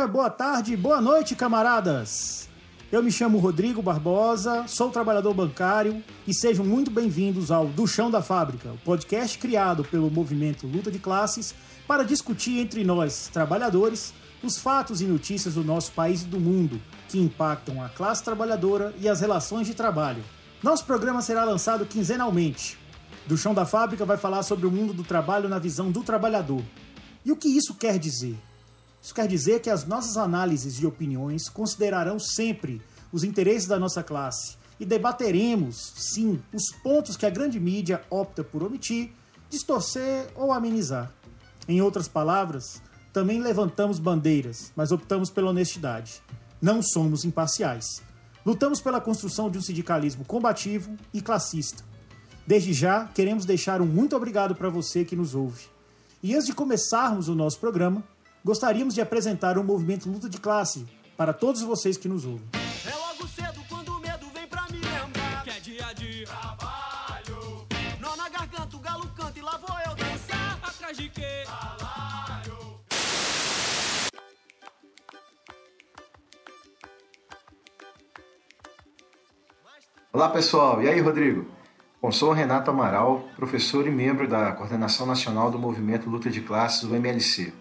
Dia, boa tarde, boa noite, camaradas! Eu me chamo Rodrigo Barbosa, sou trabalhador bancário e sejam muito bem-vindos ao Do Chão da Fábrica, o podcast criado pelo movimento Luta de Classes para discutir entre nós, trabalhadores, os fatos e notícias do nosso país e do mundo que impactam a classe trabalhadora e as relações de trabalho. Nosso programa será lançado quinzenalmente. Do Chão da Fábrica vai falar sobre o mundo do trabalho na visão do trabalhador. E o que isso quer dizer? Isso quer dizer que as nossas análises e opiniões considerarão sempre os interesses da nossa classe e debateremos, sim, os pontos que a grande mídia opta por omitir, distorcer ou amenizar. Em outras palavras, também levantamos bandeiras, mas optamos pela honestidade. Não somos imparciais. Lutamos pela construção de um sindicalismo combativo e classista. Desde já, queremos deixar um muito obrigado para você que nos ouve. E antes de começarmos o nosso programa, gostaríamos de apresentar o movimento Luta de Classe para todos vocês que nos ouvem. É logo cedo quando o medo vem pra me lembrar que é dia de trabalho. Nó na garganta, o galo canta e lá vou eu dançar. Atrás de quê? Salário. Olá pessoal, e aí Rodrigo? Bom, sou o Renato Amaral, professor e membro da Coordenação Nacional do Movimento Luta de Classes, o MLC.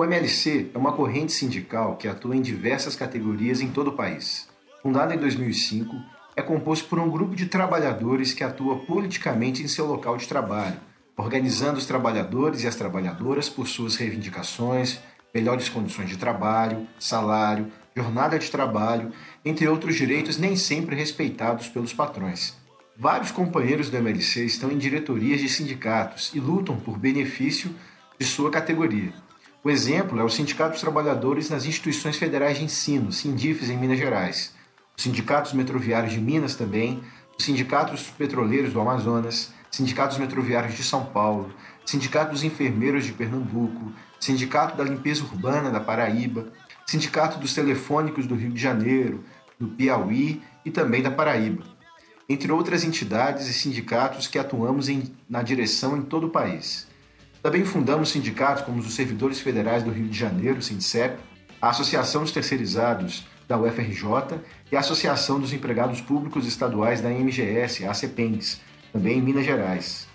O MLC é uma corrente sindical que atua em diversas categorias em todo o país. Fundado em 2005, é composto por um grupo de trabalhadores que atua politicamente em seu local de trabalho, organizando os trabalhadores e as trabalhadoras por suas reivindicações, melhores condições de trabalho, salário, jornada de trabalho, entre outros direitos nem sempre respeitados pelos patrões. Vários companheiros do MLC estão em diretorias de sindicatos e lutam por benefício de sua categoria. O exemplo é o Sindicato dos Trabalhadores nas instituições federais de ensino, Sindifes, em Minas Gerais, os sindicatos metroviários de Minas também, os sindicatos petroleiros do Amazonas, sindicatos metroviários de São Paulo, sindicato dos enfermeiros de Pernambuco, sindicato da limpeza urbana da Paraíba, sindicato dos telefônicos do Rio de Janeiro, do Piauí e também da Paraíba, entre outras entidades e sindicatos que atuamos em, na direção em todo o país. Também fundamos sindicatos como os Servidores Federais do Rio de Janeiro, SINDCEP, a Associação dos Terceirizados da UFRJ e a Associação dos Empregados Públicos Estaduais da MGS, a ACPENS, também em Minas Gerais.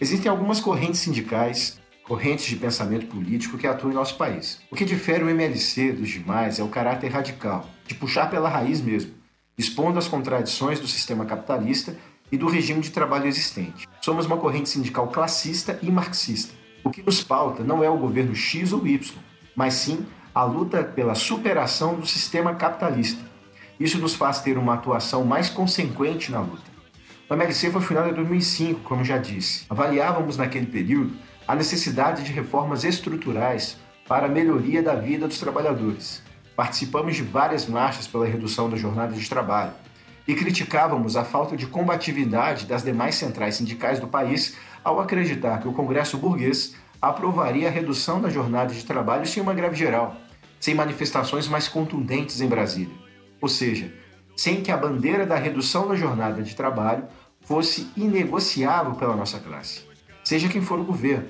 Existem algumas correntes sindicais, correntes de pensamento político que atuam em nosso país. O que difere o MLC dos demais é o caráter radical, de puxar pela raiz mesmo, expondo as contradições do sistema capitalista e do regime de trabalho existente. Somos uma corrente sindical classista e marxista. O que nos pauta não é o governo X ou Y, mas sim a luta pela superação do sistema capitalista. Isso nos faz ter uma atuação mais consequente na luta. O MLC foi fundado em 2005, como já disse. Avaliávamos naquele período a necessidade de reformas estruturais para a melhoria da vida dos trabalhadores. Participamos de várias marchas pela redução da jornada de trabalho, e criticávamos a falta de combatividade das demais centrais sindicais do país ao acreditar que o Congresso burguês aprovaria a redução da jornada de trabalho sem uma greve geral, sem manifestações mais contundentes em Brasília. Ou seja, sem que a bandeira da redução da jornada de trabalho fosse inegociável pela nossa classe. Seja quem for o governo,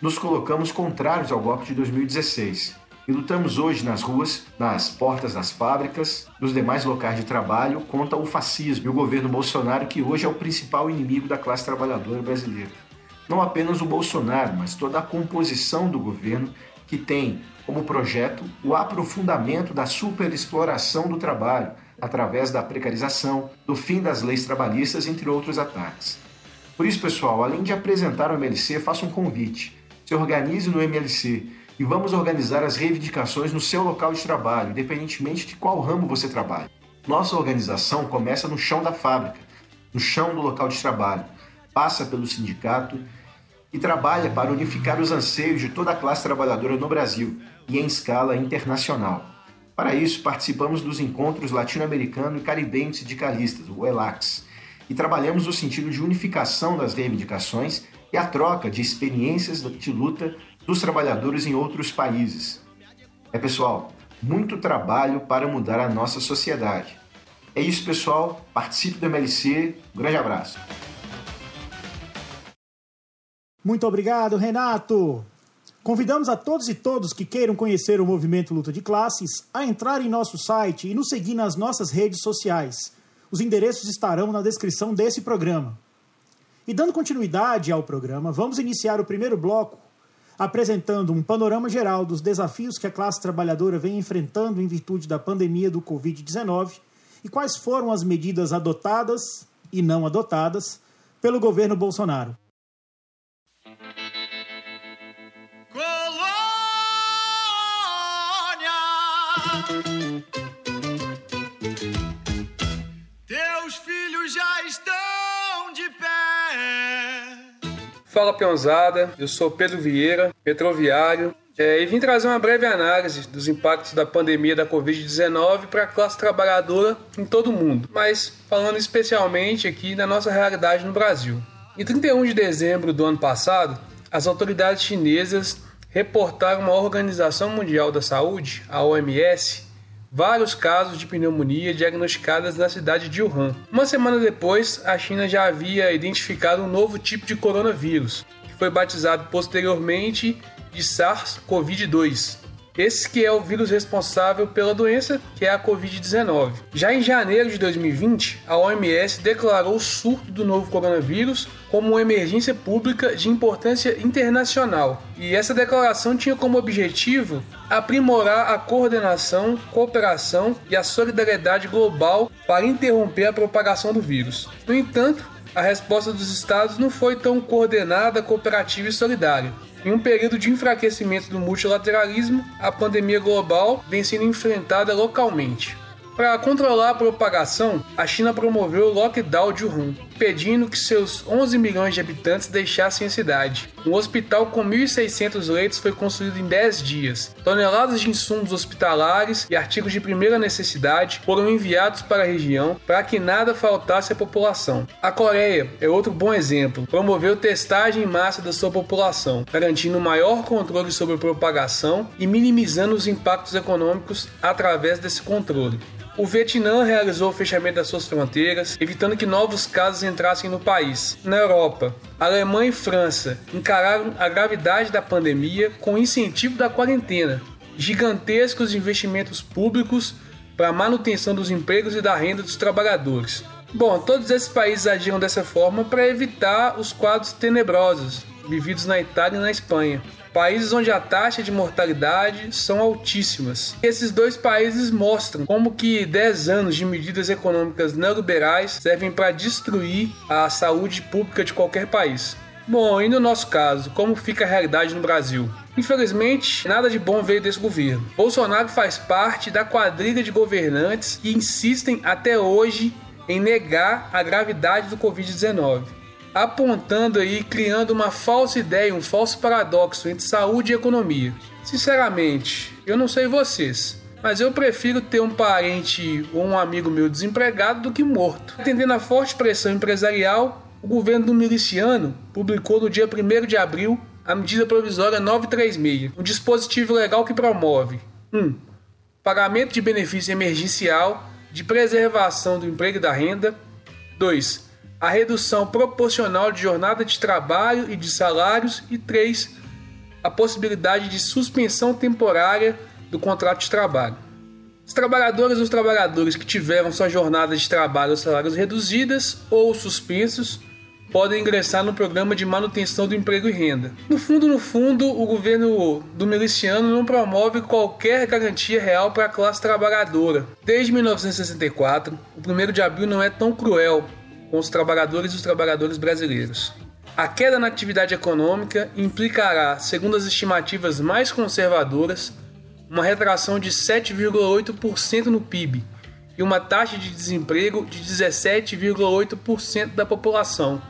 nos colocamos contrários ao golpe de 2016 e lutamos hoje nas ruas, nas portas das fábricas, nos demais locais de trabalho contra o fascismo e o governo Bolsonaro, que hoje é o principal inimigo da classe trabalhadora brasileira. Não apenas o Bolsonaro, mas toda a composição do governo que tem como projeto o aprofundamento da superexploração do trabalho através da precarização, do fim das leis trabalhistas, entre outros ataques. Por isso, pessoal, além de apresentar o MLC, faça um convite. Se organize no MLC e vamos organizar as reivindicações no seu local de trabalho, independentemente de qual ramo você trabalha. Nossa organização começa no chão da fábrica, no chão do local de trabalho, passa pelo sindicato e trabalha para unificar os anseios de toda a classe trabalhadora no Brasil e em escala internacional. Para isso, participamos dos encontros latino-americano e caribenho sindicalistas, o ELAX, e trabalhamos no sentido de unificação das reivindicações e a troca de experiências de luta dos trabalhadores em outros países. É, pessoal, muito trabalho para mudar a nossa sociedade. É isso, pessoal. Participe do MLC. Um grande abraço. Muito obrigado, Renato. Convidamos a todos e todos que queiram conhecer o movimento Luta de Classes a entrar em nosso site e nos seguir nas nossas redes sociais. Os endereços estarão na descrição desse programa. E dando continuidade ao programa, vamos iniciar o primeiro bloco apresentando um panorama geral dos desafios que a classe trabalhadora vem enfrentando em virtude da pandemia do Covid-19 e quais foram as medidas adotadas e não adotadas pelo governo Bolsonaro. Fala peãozada, eu sou Pedro Vieira, petroviário, é, e vim trazer uma breve análise dos impactos da pandemia da Covid-19 para a classe trabalhadora em todo o mundo, mas falando especialmente aqui na nossa realidade no Brasil. Em 31 de dezembro do ano passado, as autoridades chinesas reportaram uma Organização Mundial da Saúde, a OMS, vários casos de pneumonia diagnosticadas na cidade de Wuhan. Uma semana depois, a China já havia identificado um novo tipo de coronavírus, que foi batizado posteriormente de SARS-CoV-2. Esse que é o vírus responsável pela doença, que é a Covid-19. Já em janeiro de 2020, a OMS declarou o surto do novo coronavírus como uma emergência pública de importância internacional. E essa declaração tinha como objetivo aprimorar a coordenação, cooperação e a solidariedade global para interromper a propagação do vírus. No entanto, a resposta dos estados não foi tão coordenada, cooperativa e solidária. Em um período de enfraquecimento do multilateralismo, a pandemia global vem sendo enfrentada localmente. Para controlar a propagação, a China promoveu o lockdown de Wuhan, pedindo que seus 11 milhões de habitantes deixassem a cidade. Um hospital com 1.600 leitos foi construído em 10 dias. Toneladas de insumos hospitalares e artigos de primeira necessidade foram enviados para a região para que nada faltasse à população. A Coreia é outro bom exemplo. Promoveu testagem em massa da sua população, garantindo maior controle sobre a propagação e minimizando os impactos econômicos através desse controle. O Vietnã realizou o fechamento das suas fronteiras, evitando que novos casos entrassem no país. Na Europa, Alemanha e França encararam a gravidade da pandemia com incentivo da quarentena, gigantescos investimentos públicos para a manutenção dos empregos e da renda dos trabalhadores. Bom, todos esses países agiram dessa forma para evitar os quadros tenebrosos vividos na Itália e na Espanha países onde a taxa de mortalidade são altíssimas. Esses dois países mostram como que 10 anos de medidas econômicas neoliberais servem para destruir a saúde pública de qualquer país. Bom, e no nosso caso, como fica a realidade no Brasil? Infelizmente, nada de bom veio desse governo. Bolsonaro faz parte da quadrilha de governantes que insistem até hoje em negar a gravidade do Covid-19 apontando aí, criando uma falsa ideia, um falso paradoxo entre saúde e economia. Sinceramente, eu não sei vocês, mas eu prefiro ter um parente ou um amigo meu desempregado do que morto. Atendendo a forte pressão empresarial, o governo do miliciano publicou no dia 1 de abril a medida provisória 936, um dispositivo legal que promove 1. Um, pagamento de benefício emergencial de preservação do emprego e da renda. 2 a redução proporcional de jornada de trabalho e de salários e 3. A possibilidade de suspensão temporária do contrato de trabalho. Os trabalhadores os trabalhadores que tiveram sua jornada de trabalho ou salários reduzidas ou suspensos podem ingressar no programa de manutenção do emprego e renda. No fundo, no fundo, o governo do miliciano não promove qualquer garantia real para a classe trabalhadora. Desde 1964, o 1 de abril não é tão cruel com os trabalhadores e os trabalhadores brasileiros. A queda na atividade econômica implicará, segundo as estimativas mais conservadoras, uma retração de 7,8% no PIB e uma taxa de desemprego de 17,8% da população.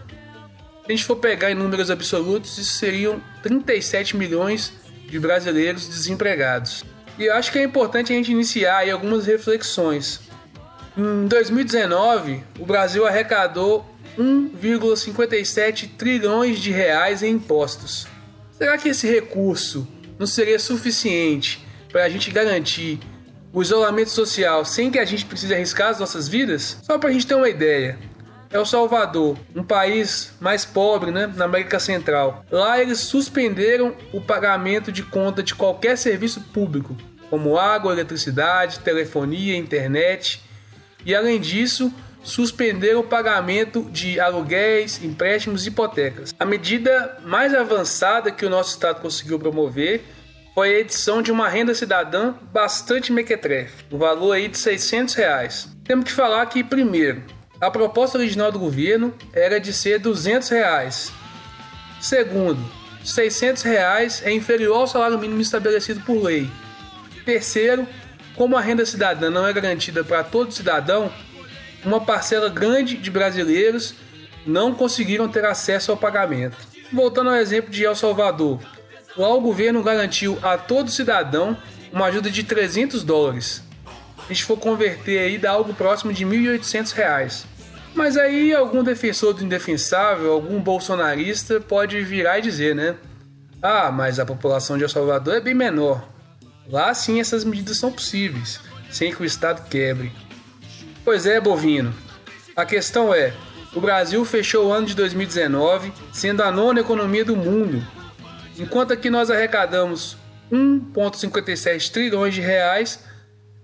Se a gente for pegar em números absolutos, isso seriam 37 milhões de brasileiros desempregados. E eu acho que é importante a gente iniciar algumas reflexões. Em 2019, o Brasil arrecadou 1,57 trilhões de reais em impostos. Será que esse recurso não seria suficiente para a gente garantir o isolamento social sem que a gente precise arriscar as nossas vidas? Só para a gente ter uma ideia. El Salvador, um país mais pobre né, na América Central. Lá eles suspenderam o pagamento de conta de qualquer serviço público, como água, eletricidade, telefonia, internet. E além disso, suspenderam o pagamento de aluguéis, empréstimos e hipotecas. A medida mais avançada que o nosso estado conseguiu promover foi a edição de uma renda cidadã bastante mequetrefe, o valor aí de 600 reais. Temos que falar que, primeiro, a proposta original do governo era de ser 200 reais. Segundo, 600 reais é inferior ao salário mínimo estabelecido por lei. Terceiro, como a renda cidadã não é garantida para todo cidadão, uma parcela grande de brasileiros não conseguiram ter acesso ao pagamento. Voltando ao exemplo de El Salvador, Lá o governo garantiu a todo cidadão uma ajuda de 300 dólares. A gente for converter aí dá algo próximo de 1.800 reais. Mas aí algum defensor do indefensável, algum bolsonarista pode virar e dizer, né? Ah, mas a população de El Salvador é bem menor. Lá sim essas medidas são possíveis, sem que o Estado quebre. Pois é, bovino. A questão é, o Brasil fechou o ano de 2019 sendo a nona economia do mundo Enquanto aqui nós arrecadamos 1,57 trilhões de reais,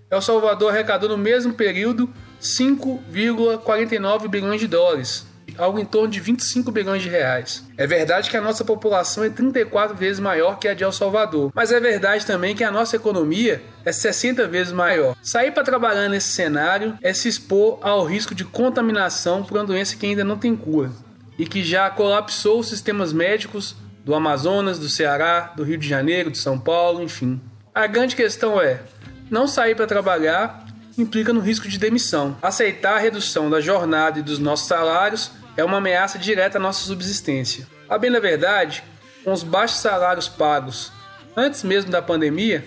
El Salvador arrecadou no mesmo período 5,49 bilhões de dólares, algo em torno de 25 bilhões de reais. É verdade que a nossa população é 34 vezes maior que a de El Salvador, mas é verdade também que a nossa economia é 60 vezes maior. Sair para trabalhar nesse cenário é se expor ao risco de contaminação por uma doença que ainda não tem cura e que já colapsou os sistemas médicos do Amazonas, do Ceará, do Rio de Janeiro, de São Paulo, enfim. A grande questão é: não sair para trabalhar implica no risco de demissão. Aceitar a redução da jornada e dos nossos salários é uma ameaça direta à nossa subsistência. A bem da verdade, com os baixos salários pagos antes mesmo da pandemia,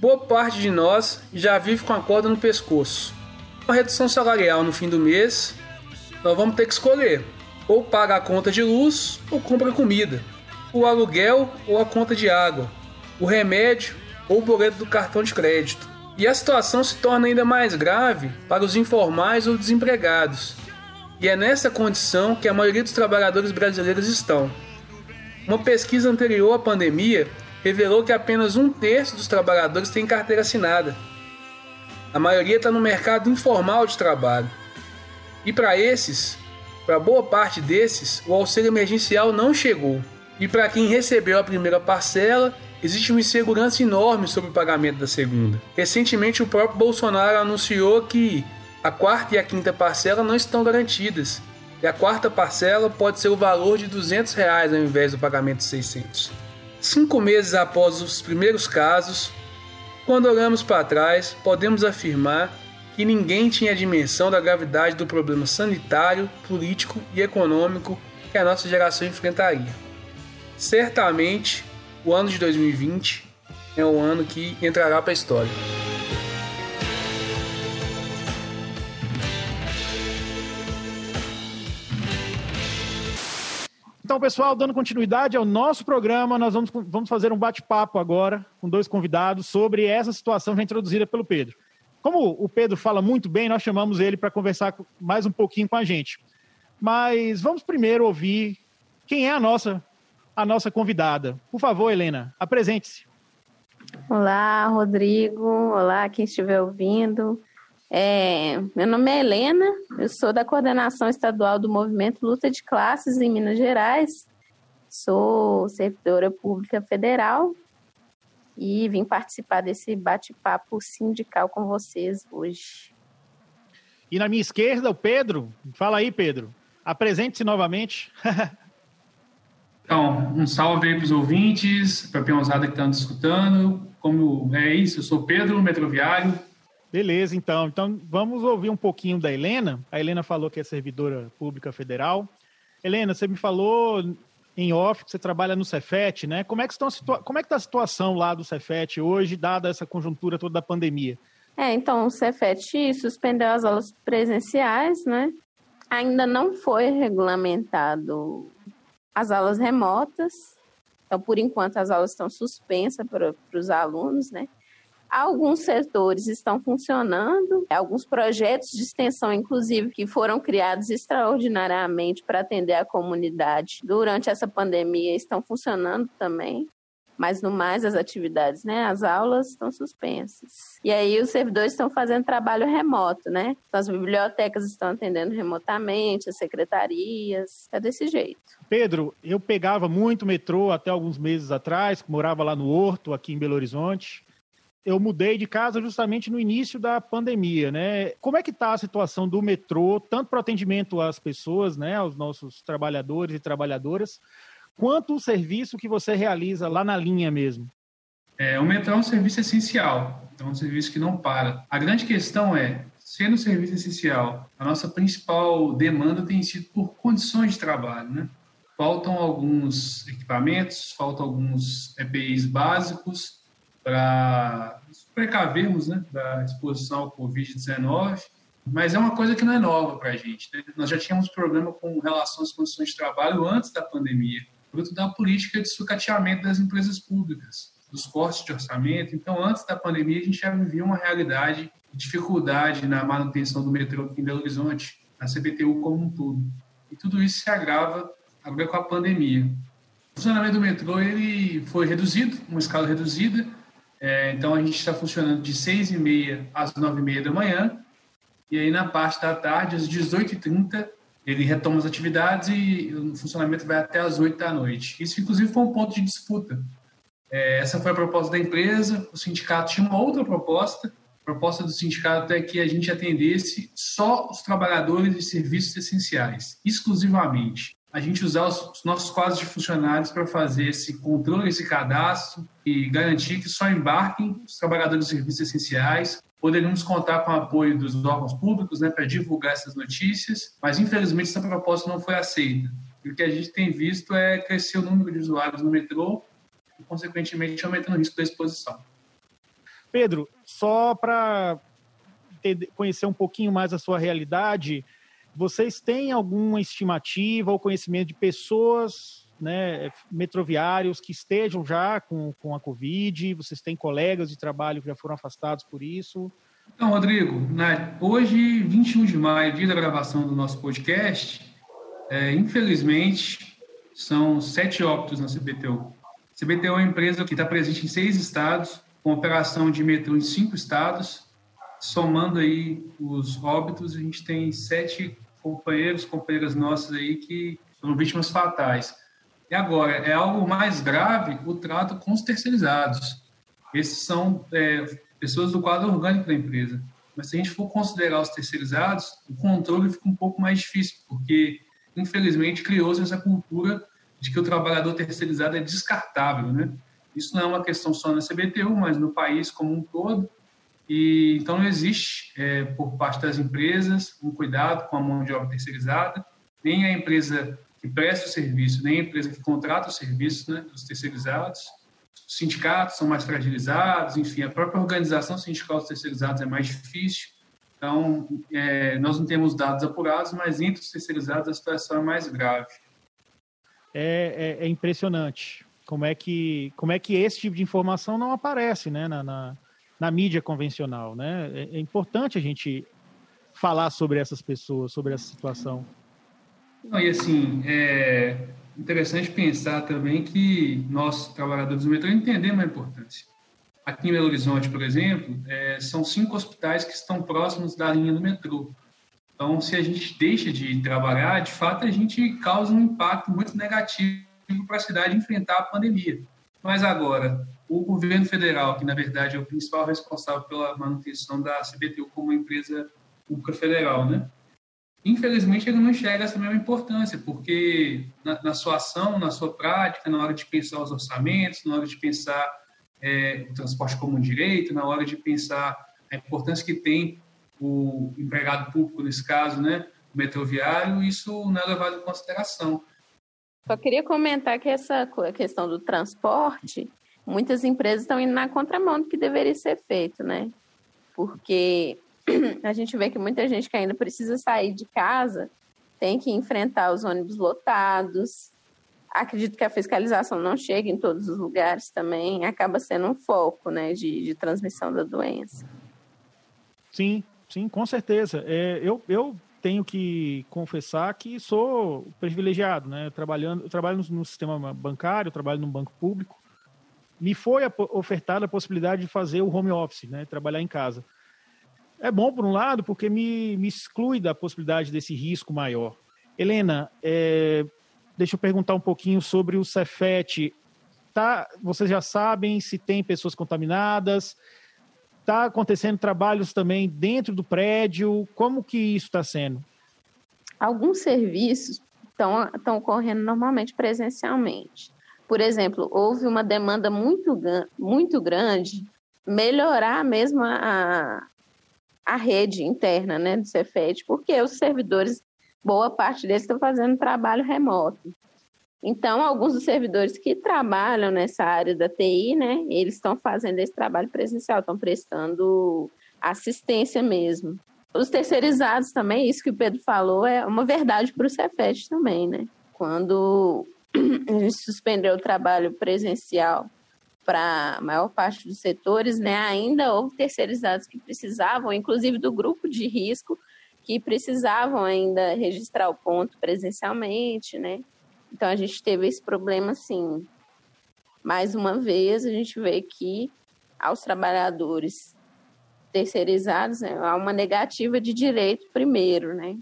boa parte de nós já vive com a corda no pescoço. Uma redução salarial no fim do mês, nós vamos ter que escolher: ou paga a conta de luz ou compra comida o aluguel ou a conta de água, o remédio ou o boleto do cartão de crédito. E a situação se torna ainda mais grave para os informais ou desempregados. E é nessa condição que a maioria dos trabalhadores brasileiros estão. Uma pesquisa anterior à pandemia revelou que apenas um terço dos trabalhadores tem carteira assinada. A maioria está no mercado informal de trabalho. E para esses, para boa parte desses, o auxílio emergencial não chegou. E para quem recebeu a primeira parcela, existe uma insegurança enorme sobre o pagamento da segunda. Recentemente, o próprio Bolsonaro anunciou que a quarta e a quinta parcela não estão garantidas. E a quarta parcela pode ser o valor de 200 reais ao invés do pagamento de 600. Cinco meses após os primeiros casos, quando olhamos para trás, podemos afirmar que ninguém tinha a dimensão da gravidade do problema sanitário, político e econômico que a nossa geração enfrentaria. Certamente, o ano de 2020 é um ano que entrará para a história. Então, pessoal, dando continuidade ao nosso programa, nós vamos, vamos fazer um bate-papo agora com dois convidados sobre essa situação já introduzida pelo Pedro. Como o Pedro fala muito bem, nós chamamos ele para conversar mais um pouquinho com a gente. Mas vamos primeiro ouvir quem é a nossa a nossa convidada. Por favor, Helena, apresente-se. Olá, Rodrigo. Olá, quem estiver ouvindo. É, meu nome é Helena, eu sou da coordenação estadual do Movimento Luta de Classes em Minas Gerais. Sou servidora pública federal e vim participar desse bate-papo sindical com vocês hoje. E na minha esquerda, o Pedro. Fala aí, Pedro. Apresente-se novamente. Então, um salve aí para os ouvintes, para a peãozada que está nos escutando. Como é isso? Eu sou Pedro, metroviário. Beleza, então. Então, vamos ouvir um pouquinho da Helena. A Helena falou que é servidora pública federal. Helena, você me falou em off que você trabalha no Cefet, né? Como é que está Como é que tá a situação lá do Cefet hoje, dada essa conjuntura toda da pandemia? É, então o Cefet suspendeu as aulas presenciais, né? Ainda não foi regulamentado as aulas remotas. Então, por enquanto, as aulas estão suspensas para os alunos, né? Alguns setores estão funcionando, alguns projetos de extensão, inclusive, que foram criados extraordinariamente para atender a comunidade durante essa pandemia, estão funcionando também. Mas no mais, as atividades, né? As aulas estão suspensas. E aí os servidores estão fazendo trabalho remoto, né? Então, as bibliotecas estão atendendo remotamente, as secretarias, é desse jeito. Pedro, eu pegava muito metrô até alguns meses atrás, morava lá no Horto, aqui em Belo Horizonte. Eu mudei de casa justamente no início da pandemia, né? Como é que está a situação do metrô, tanto para o atendimento às pessoas, né, aos nossos trabalhadores e trabalhadoras, quanto o serviço que você realiza lá na linha mesmo? É, o metrô é um serviço essencial, é um serviço que não para. A grande questão é, sendo um serviço essencial, a nossa principal demanda tem sido por condições de trabalho, né? Faltam alguns equipamentos, faltam alguns EPIs básicos para precavermos né, da exposição ao Covid-19, mas é uma coisa que não é nova para a gente. Né? Nós já tínhamos problema com relação às condições de trabalho antes da pandemia fruto da política de sucateamento das empresas públicas, dos cortes de orçamento. Então, antes da pandemia, a gente já vivia uma realidade de dificuldade na manutenção do metrô aqui em Belo Horizonte, na CBTU como um todo. E tudo isso se agrava agora com a pandemia. O funcionamento do metrô ele foi reduzido, uma escala reduzida. É, então, a gente está funcionando de 6h30 às 9h30 da manhã. E aí, na parte da tarde, às 18h30, ele retoma as atividades e o funcionamento vai até as 8 da noite. Isso, inclusive, foi um ponto de disputa. É, essa foi a proposta da empresa, o sindicato tinha uma outra proposta. A proposta do sindicato é que a gente atendesse só os trabalhadores de serviços essenciais, exclusivamente. A gente usar os, os nossos quadros de funcionários para fazer esse controle, esse cadastro e garantir que só embarquem os trabalhadores de serviços essenciais, poderíamos contar com o apoio dos órgãos públicos né, para divulgar essas notícias, mas infelizmente essa proposta não foi aceita. E o que a gente tem visto é crescer o número de usuários no metrô e, consequentemente, aumentando o risco da exposição. Pedro, só para conhecer um pouquinho mais a sua realidade, vocês têm alguma estimativa ou conhecimento de pessoas né, metroviários que estejam já com, com a Covid? Vocês têm colegas de trabalho que já foram afastados por isso? Então, Rodrigo, né, hoje, 21 de maio, dia da gravação do nosso podcast, é, infelizmente, são sete óbitos na CBTU. CBTU é uma empresa que está presente em seis estados, com operação de metrô em cinco estados. Somando aí os óbitos, a gente tem sete companheiros, companheiras nossas aí que foram vítimas fatais. E agora, é algo mais grave o trato com os terceirizados. Esses são é, pessoas do quadro orgânico da empresa. Mas se a gente for considerar os terceirizados, o controle fica um pouco mais difícil, porque, infelizmente, criou-se essa cultura de que o trabalhador terceirizado é descartável, né? Isso não é uma questão só na CBTU, mas no país como um todo. E então não existe, é, por parte das empresas, um cuidado com a mão de obra terceirizada. Nem a empresa que presta o serviço, nem a empresa que contrata o serviço né, dos terceirizados. Os sindicatos são mais fragilizados, enfim, a própria organização sindical dos terceirizados é mais difícil. Então, é, nós não temos dados apurados, mas entre os terceirizados a situação é mais grave. É, é, é impressionante como é que como é que esse tipo de informação não aparece, né, na, na, na mídia convencional, né? É, é importante a gente falar sobre essas pessoas, sobre essa situação. Não, e assim, é interessante pensar também que nós, trabalhadores do metrô, entendemos a importância. Aqui em Belo Horizonte, por exemplo, é, são cinco hospitais que estão próximos da linha do metrô. Então, se a gente deixa de trabalhar, de fato, a gente causa um impacto muito negativo para a cidade enfrentar a pandemia. Mas agora, o governo federal, que na verdade é o principal responsável pela manutenção da CBTU como empresa pública federal, né? infelizmente ele não enxerga essa mesma importância, porque na, na, sua ação, na sua prática, na hora de pensar os orçamentos, na hora de pensar é, o transporte como direito, na hora de pensar a importância que tem o empregado público, nesse caso, né, o metroviário, isso não é levado em consideração. Só queria comentar que essa questão do transporte, muitas empresas estão indo na contramão do que deveria ser feito, né? Porque a gente vê que muita gente que ainda precisa sair de casa tem que enfrentar os ônibus lotados, acredito que a fiscalização não chega em todos os lugares também, acaba sendo um foco né, de, de transmissão da doença. Sim, sim, com certeza. É, eu, eu tenho que confessar que sou privilegiado, né? Trabalhando, eu trabalho no, no sistema bancário, trabalho num banco público. Me foi ofertada a possibilidade de fazer o home office, né? Trabalhar em casa. É bom, por um lado, porque me, me exclui da possibilidade desse risco maior. Helena, é, deixa eu perguntar um pouquinho sobre o Cefet. Tá, vocês já sabem se tem pessoas contaminadas? Está acontecendo trabalhos também dentro do prédio? Como que isso está sendo? Alguns serviços estão ocorrendo normalmente presencialmente. Por exemplo, houve uma demanda muito, muito grande melhorar mesmo a, a rede interna né, do Cefet, porque os servidores, boa parte deles estão fazendo trabalho remoto. Então, alguns dos servidores que trabalham nessa área da TI, né, eles estão fazendo esse trabalho presencial, estão prestando assistência mesmo. Os terceirizados também, isso que o Pedro falou, é uma verdade para o Cefet também, né? Quando a gente suspendeu o trabalho presencial para a maior parte dos setores, né, ainda houve terceirizados que precisavam, inclusive do grupo de risco, que precisavam ainda registrar o ponto presencialmente, né? Então a gente teve esse problema, sim. Mais uma vez, a gente vê que aos trabalhadores terceirizados né, há uma negativa de direito primeiro, né?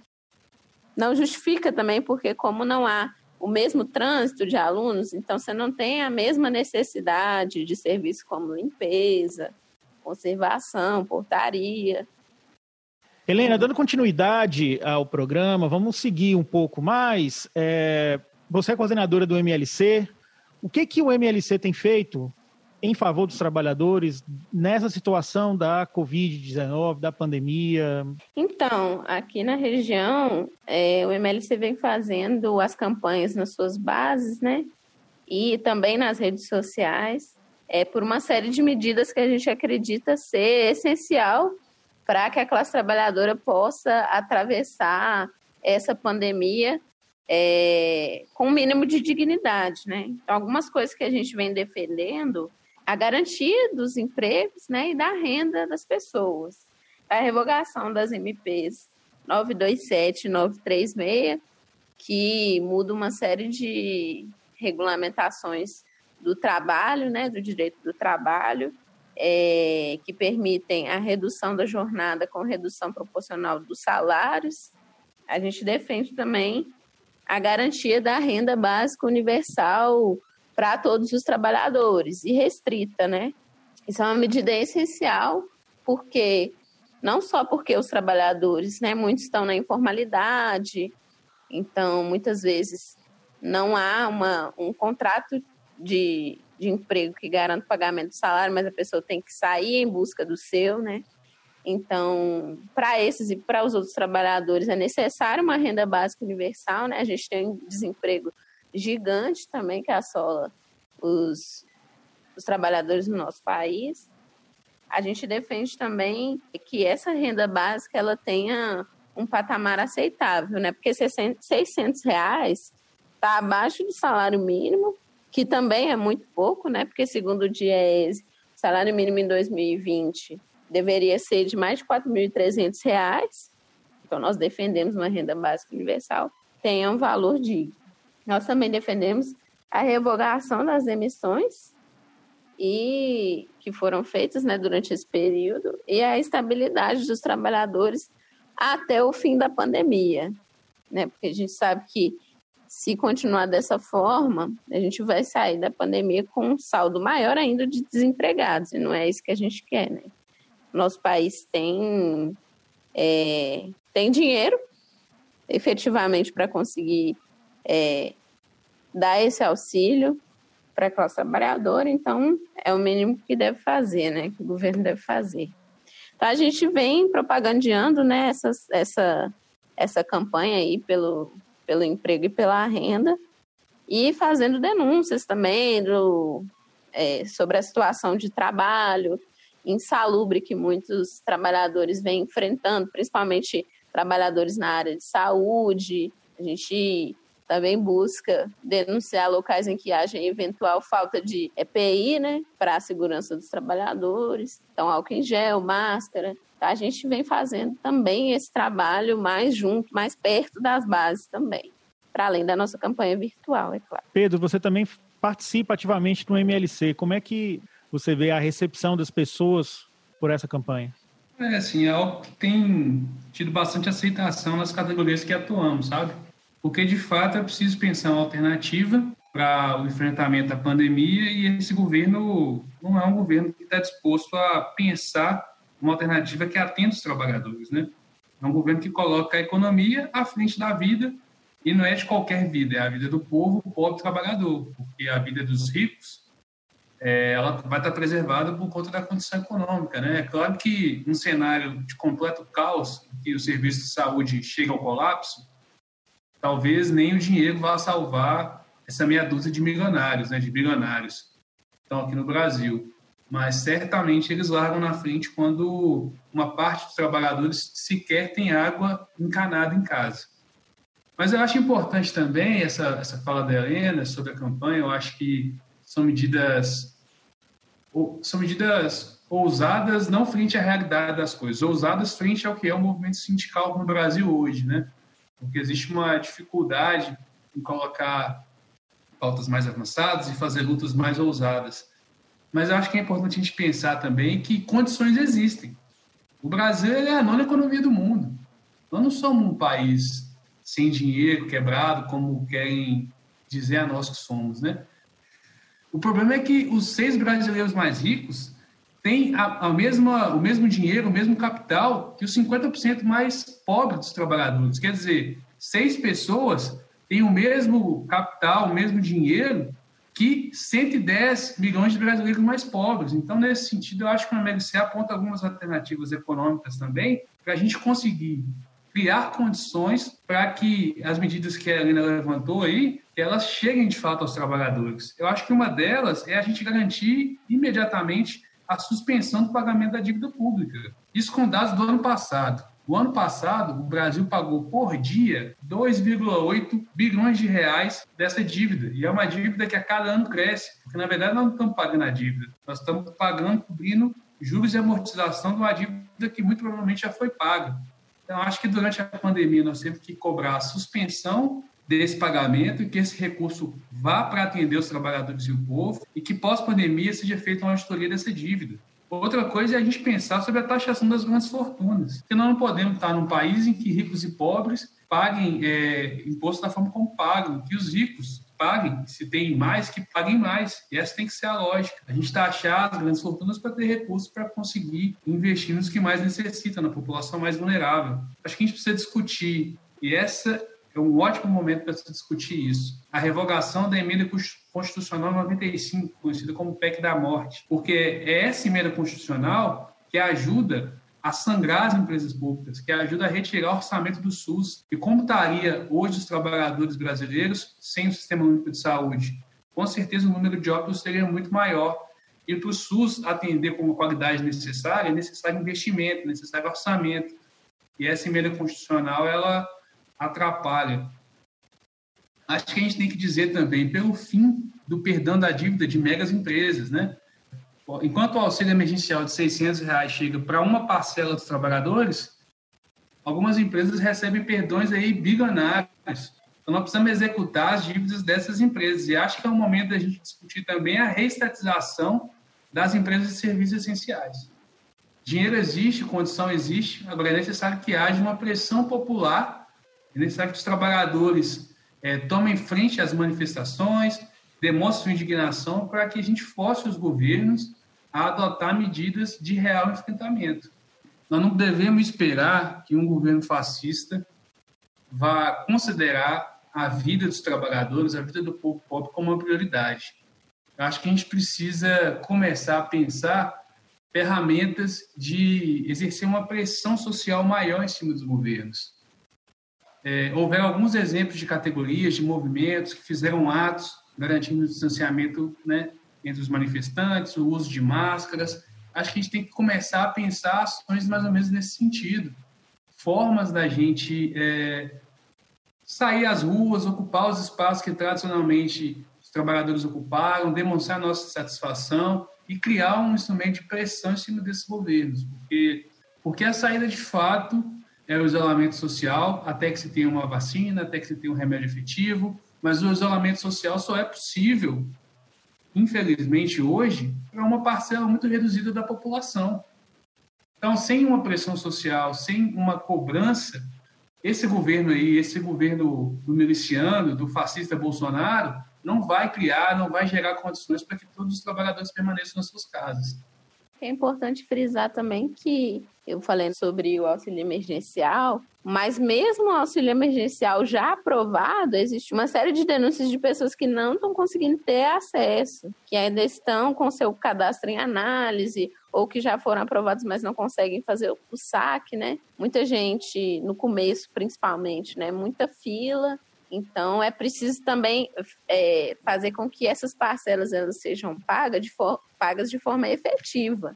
Não justifica também porque como não há o mesmo trânsito de alunos, então você não tem a mesma necessidade de serviços como limpeza, conservação, portaria. Helena, dando continuidade ao programa, vamos seguir um pouco mais. É, você é coordenadora do MLC. O que, que o MLC tem feito em favor dos trabalhadores nessa situação da Covid-19, da pandemia? Então, aqui na região, é, o MLC vem fazendo as campanhas nas suas bases, né? E também nas redes sociais, é, por uma série de medidas que a gente acredita ser essencial para que a classe trabalhadora possa atravessar essa pandemia é, com o mínimo de dignidade, né? Então, algumas coisas que a gente vem defendendo a garantia dos empregos né, e da renda das pessoas. A revogação das MPs 927 e 936, que muda uma série de regulamentações do trabalho, né, do direito do trabalho, é, que permitem a redução da jornada com redução proporcional dos salários. A gente defende também a garantia da renda básica universal para todos os trabalhadores e restrita, né? Isso é uma medida essencial, porque não só porque os trabalhadores, né, muitos estão na informalidade, então muitas vezes não há uma, um contrato de, de emprego que garanta o pagamento do salário, mas a pessoa tem que sair em busca do seu, né? Então, para esses e para os outros trabalhadores é necessário uma renda básica universal, né? A gente tem um desemprego gigante também que assola os, os trabalhadores no nosso país. A gente defende também que essa renda básica ela tenha um patamar aceitável, né? Porque 600 reais está abaixo do salário mínimo, que também é muito pouco, né? Porque segundo o DIEESE, o salário mínimo em 2020 deveria ser de mais de 4.300 reais. Então, nós defendemos uma renda básica universal, tenha um valor digno. Nós também defendemos a revogação das emissões e que foram feitas né, durante esse período e a estabilidade dos trabalhadores até o fim da pandemia, né? Porque a gente sabe que se continuar dessa forma, a gente vai sair da pandemia com um saldo maior ainda de desempregados, e não é isso que a gente quer, né? Nosso país tem, é, tem dinheiro efetivamente para conseguir é, dar esse auxílio para a classe trabalhadora, então é o mínimo que deve fazer, né? Que o governo deve fazer. Então a gente vem propagandeando né, essa, essa, essa campanha aí pelo, pelo emprego e pela renda e fazendo denúncias também do, é, sobre a situação de trabalho insalubre que muitos trabalhadores vêm enfrentando, principalmente trabalhadores na área de saúde. A gente também busca denunciar locais em que haja eventual falta de EPI, né, para a segurança dos trabalhadores. Então, álcool em gel, máscara. Então, a gente vem fazendo também esse trabalho mais junto, mais perto das bases também, para além da nossa campanha virtual, é claro. Pedro, você também participa ativamente no MLC. Como é que você vê a recepção das pessoas por essa campanha? É, assim, é algo que tem tido bastante aceitação nas categorias que atuamos, sabe? Porque, de fato, é preciso pensar uma alternativa para o enfrentamento da pandemia e esse governo não é um governo que está disposto a pensar uma alternativa que atenda os trabalhadores, né? É um governo que coloca a economia à frente da vida e não é de qualquer vida, é a vida do povo, pobre trabalhador, porque a vida dos ricos é, ela vai estar preservada por conta da condição econômica, né? É claro que um cenário de completo caos, que o serviço de saúde chega ao colapso, talvez nem o dinheiro vá salvar essa meia dúzia de milionários, né, de bilionários, estão aqui no Brasil. Mas certamente eles largam na frente quando uma parte dos trabalhadores sequer tem água encanada em casa. Mas eu acho importante também essa, essa fala da Helena sobre a campanha. Eu acho que são medidas são medidas ousadas não frente à realidade das coisas, ousadas frente ao que é o movimento sindical no Brasil hoje, né? Porque existe uma dificuldade em colocar pautas mais avançadas e fazer lutas mais ousadas. Mas eu acho que é importante a gente pensar também que condições existem. O Brasil é a nona economia do mundo. Nós não somos um país sem dinheiro, quebrado, como querem dizer a nós que somos, né? O problema é que os seis brasileiros mais ricos tem a, a, mesma, o mesmo dinheiro, o mesmo capital que os 50% mais pobres dos trabalhadores. Quer dizer, seis pessoas têm o mesmo capital, o mesmo dinheiro que 110 milhões de brasileiros mais pobres. Então, nesse sentido, eu acho que o MLC aponta algumas alternativas econômicas também para a gente conseguir criar condições para que as medidas que a Helena levantou aí, elas cheguem de fato aos trabalhadores. Eu acho que uma delas é a gente garantir imediatamente a suspensão do pagamento da dívida pública. Isso com dados do ano passado. O ano passado, o Brasil pagou por dia 2,8 bilhões de reais dessa dívida. E é uma dívida que a cada ano cresce, porque na verdade nós não estamos pagando a dívida, nós estamos pagando, cobrindo juros e amortização de uma dívida que muito provavelmente já foi paga. Então, acho que durante a pandemia nós temos que cobrar a suspensão desse pagamento e que esse recurso vá para atender os trabalhadores e o povo e que pós-pandemia seja feita uma auditoria dessa dívida. Outra coisa é a gente pensar sobre a taxação das grandes fortunas, porque nós não podemos estar num país em que ricos e pobres paguem é, imposto da forma como pagam, que os ricos paguem, se tem mais, que paguem mais. E essa tem que ser a lógica. A gente taxar as grandes fortunas para ter recursos para conseguir investir nos que mais necessitam, na população mais vulnerável. Acho que a gente precisa discutir, e essa é um ótimo momento para se discutir isso. A revogação da emenda constitucional 95, conhecida como PEC da morte, porque é essa emenda constitucional que ajuda a sangrar as empresas públicas, que ajuda a retirar o orçamento do SUS. E como estaria hoje os trabalhadores brasileiros sem o sistema único de saúde? Com certeza o número de óbitos seria muito maior. E para o SUS atender com a qualidade necessária, é necessário investimento, é necessário orçamento. E essa emenda constitucional, ela atrapalha. Acho que a gente tem que dizer também pelo fim do perdão da dívida de megas empresas, né? Enquanto o auxílio emergencial de 600 reais chega para uma parcela dos trabalhadores, algumas empresas recebem perdões aí bilionários. Então, nós precisamos executar as dívidas dessas empresas. E acho que é o momento da gente discutir também a reestatização das empresas de serviços essenciais. Dinheiro existe, condição existe, agora é necessário que haja uma pressão popular necessário que os trabalhadores é, tomem frente às manifestações, demonstrem indignação para que a gente force os governos a adotar medidas de real enfrentamento. Nós não devemos esperar que um governo fascista vá considerar a vida dos trabalhadores, a vida do povo pobre como uma prioridade. Eu acho que a gente precisa começar a pensar ferramentas de exercer uma pressão social maior em cima dos governos. É, houveram alguns exemplos de categorias, de movimentos que fizeram atos garantindo o distanciamento né, entre os manifestantes, o uso de máscaras. Acho que a gente tem que começar a pensar ações mais ou menos nesse sentido. Formas da gente é, sair às ruas, ocupar os espaços que tradicionalmente os trabalhadores ocuparam, demonstrar nossa satisfação e criar um instrumento de pressão em cima desses governos, porque porque a saída de fato é o isolamento social, até que se tenha uma vacina, até que se tenha um remédio efetivo, mas o isolamento social só é possível, infelizmente hoje, para uma parcela muito reduzida da população. Então, sem uma pressão social, sem uma cobrança, esse governo aí, esse governo do miliciano, do fascista Bolsonaro, não vai criar, não vai gerar condições para que todos os trabalhadores permaneçam nas suas casas. É importante frisar também que eu falei sobre o auxílio emergencial, mas mesmo o auxílio emergencial já aprovado, existe uma série de denúncias de pessoas que não estão conseguindo ter acesso, que ainda estão com seu cadastro em análise ou que já foram aprovados, mas não conseguem fazer o saque, né? Muita gente, no começo principalmente, né? Muita fila. Então, é preciso também é, fazer com que essas parcelas elas sejam pagas de, for pagas de forma efetiva.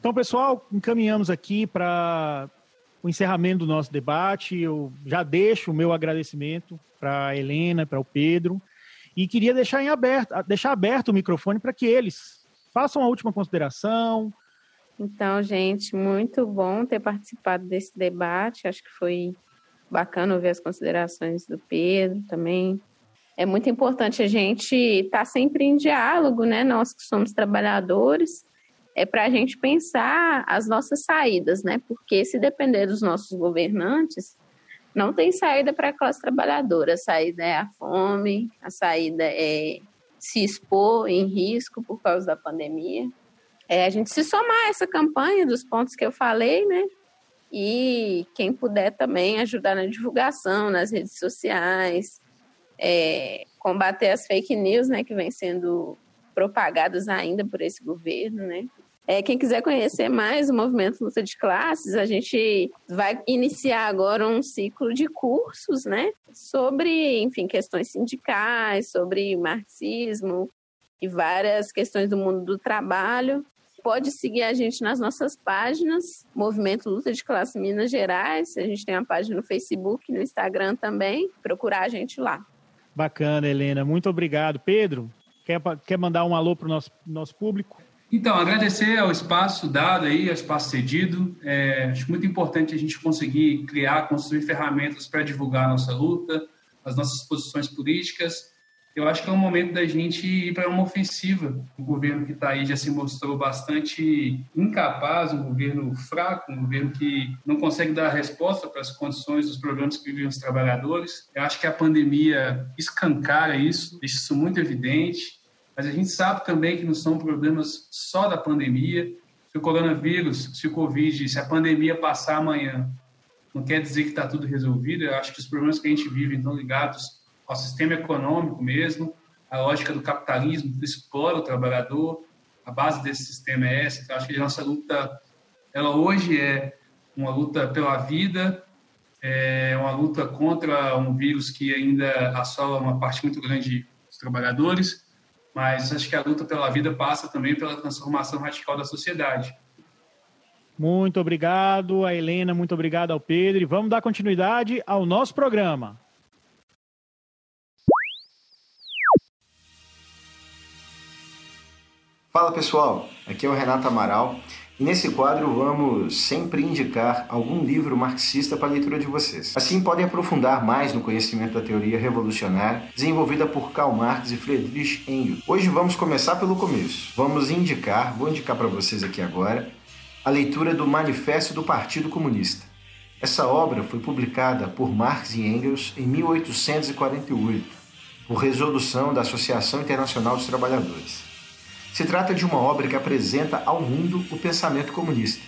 Então, pessoal, encaminhamos aqui para o encerramento do nosso debate. Eu já deixo o meu agradecimento para a Helena, para o Pedro, e queria deixar, em aberto, deixar aberto o microfone para que eles façam a última consideração. Então, gente, muito bom ter participado desse debate. Acho que foi bacana ouvir as considerações do Pedro também. É muito importante a gente estar tá sempre em diálogo, né? Nós que somos trabalhadores, é para a gente pensar as nossas saídas, né? Porque se depender dos nossos governantes, não tem saída para a classe trabalhadora. A saída é a fome, a saída é se expor em risco por causa da pandemia. É a gente se somar a essa campanha dos pontos que eu falei, né? E quem puder também ajudar na divulgação nas redes sociais, é, combater as fake news, né, que vem sendo propagadas ainda por esse governo, né? É, quem quiser conhecer mais o movimento luta de classes, a gente vai iniciar agora um ciclo de cursos, né, sobre, enfim, questões sindicais, sobre marxismo e várias questões do mundo do trabalho pode seguir a gente nas nossas páginas, Movimento Luta de Classe Minas Gerais. A gente tem uma página no Facebook, no Instagram também. Procurar a gente lá. Bacana, Helena. Muito obrigado. Pedro, quer, quer mandar um alô para o nosso, nosso público? Então, agradecer ao espaço dado aí, ao espaço cedido. É, acho muito importante a gente conseguir criar, construir ferramentas para divulgar a nossa luta, as nossas posições políticas eu acho que é um momento da gente ir para uma ofensiva. O governo que está aí já se mostrou bastante incapaz, um governo fraco, um governo que não consegue dar resposta para as condições dos problemas que vivem os trabalhadores. Eu acho que a pandemia escancara isso, deixa isso muito evidente. Mas a gente sabe também que não são problemas só da pandemia. Se o coronavírus, se o Covid, se a pandemia passar amanhã, não quer dizer que está tudo resolvido. Eu acho que os problemas que a gente vive estão ligados ao sistema econômico mesmo, a lógica do capitalismo que explora o trabalhador, a base desse sistema é essa. Então, acho que a nossa luta, ela hoje é uma luta pela vida, é uma luta contra um vírus que ainda assola uma parte muito grande dos trabalhadores, mas acho que a luta pela vida passa também pela transformação radical da sociedade. Muito obrigado a Helena, muito obrigado ao Pedro. E vamos dar continuidade ao nosso programa. Fala pessoal, aqui é o Renato Amaral e nesse quadro vamos sempre indicar algum livro marxista para a leitura de vocês. Assim podem aprofundar mais no conhecimento da teoria revolucionária desenvolvida por Karl Marx e Friedrich Engels. Hoje vamos começar pelo começo. Vamos indicar, vou indicar para vocês aqui agora, a leitura do Manifesto do Partido Comunista. Essa obra foi publicada por Marx e Engels em 1848, por resolução da Associação Internacional dos Trabalhadores. Se trata de uma obra que apresenta ao mundo o pensamento comunista,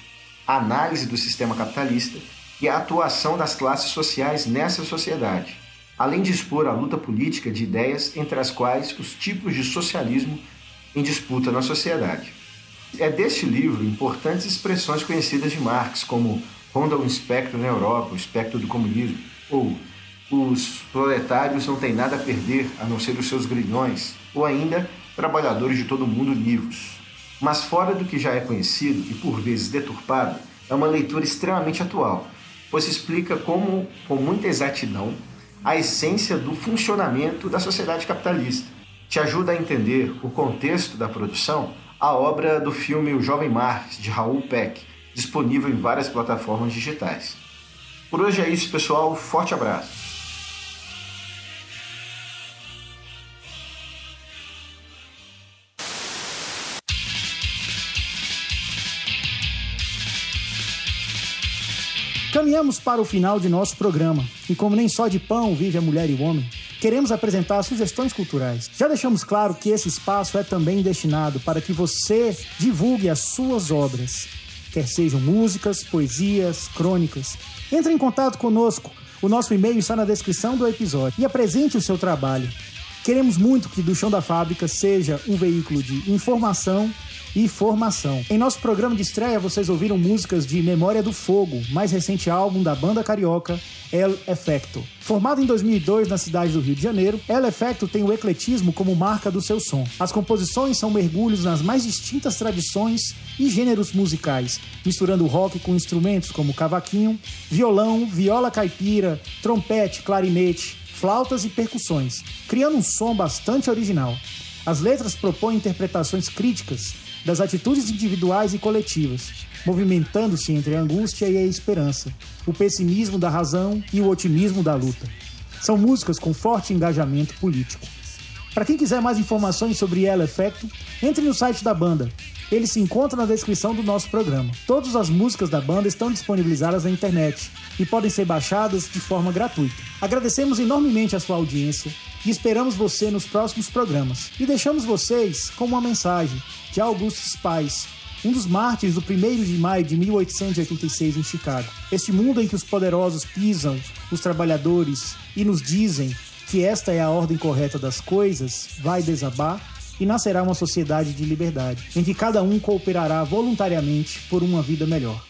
a análise do sistema capitalista e a atuação das classes sociais nessa sociedade, além de expor a luta política de ideias entre as quais os tipos de socialismo em disputa na sociedade. É deste livro importantes expressões conhecidas de Marx, como ronda o espectro na Europa, o espectro do comunismo, ou os proletários não têm nada a perder a não ser os seus grilhões, ou ainda trabalhadores de todo mundo livros. Mas fora do que já é conhecido e por vezes deturpado, é uma leitura extremamente atual, pois explica como, com muita exatidão, a essência do funcionamento da sociedade capitalista. Te ajuda a entender o contexto da produção a obra do filme O Jovem Marx, de Raul Peck, disponível em várias plataformas digitais. Por hoje é isso, pessoal. Forte abraço. Caminhamos para o final de nosso programa, e como nem só de pão vive a mulher e o homem, queremos apresentar sugestões culturais. Já deixamos claro que esse espaço é também destinado para que você divulgue as suas obras, quer sejam músicas, poesias, crônicas. Entre em contato conosco, o nosso e-mail está na descrição do episódio e apresente o seu trabalho. Queremos muito que Do Chão da Fábrica seja um veículo de informação e formação. Em nosso programa de estreia, vocês ouviram músicas de Memória do Fogo, mais recente álbum da banda carioca El Efecto. Formado em 2002 na cidade do Rio de Janeiro, El Efecto tem o ecletismo como marca do seu som. As composições são mergulhos nas mais distintas tradições e gêneros musicais, misturando rock com instrumentos como cavaquinho, violão, viola caipira, trompete, clarinete, flautas e percussões, criando um som bastante original. As letras propõem interpretações críticas das atitudes individuais e coletivas, movimentando-se entre a angústia e a esperança, o pessimismo da razão e o otimismo da luta. São músicas com forte engajamento político. Para quem quiser mais informações sobre El Effecto, entre no site da banda. Ele se encontra na descrição do nosso programa. Todas as músicas da banda estão disponibilizadas na internet e podem ser baixadas de forma gratuita. Agradecemos enormemente a sua audiência e esperamos você nos próximos programas. E deixamos vocês com uma mensagem de Augusto Spies, um dos mártires do 1 de maio de 1886 em Chicago. Este mundo em que os poderosos pisam os trabalhadores e nos dizem que esta é a ordem correta das coisas, vai desabar e nascerá uma sociedade de liberdade, em que cada um cooperará voluntariamente por uma vida melhor.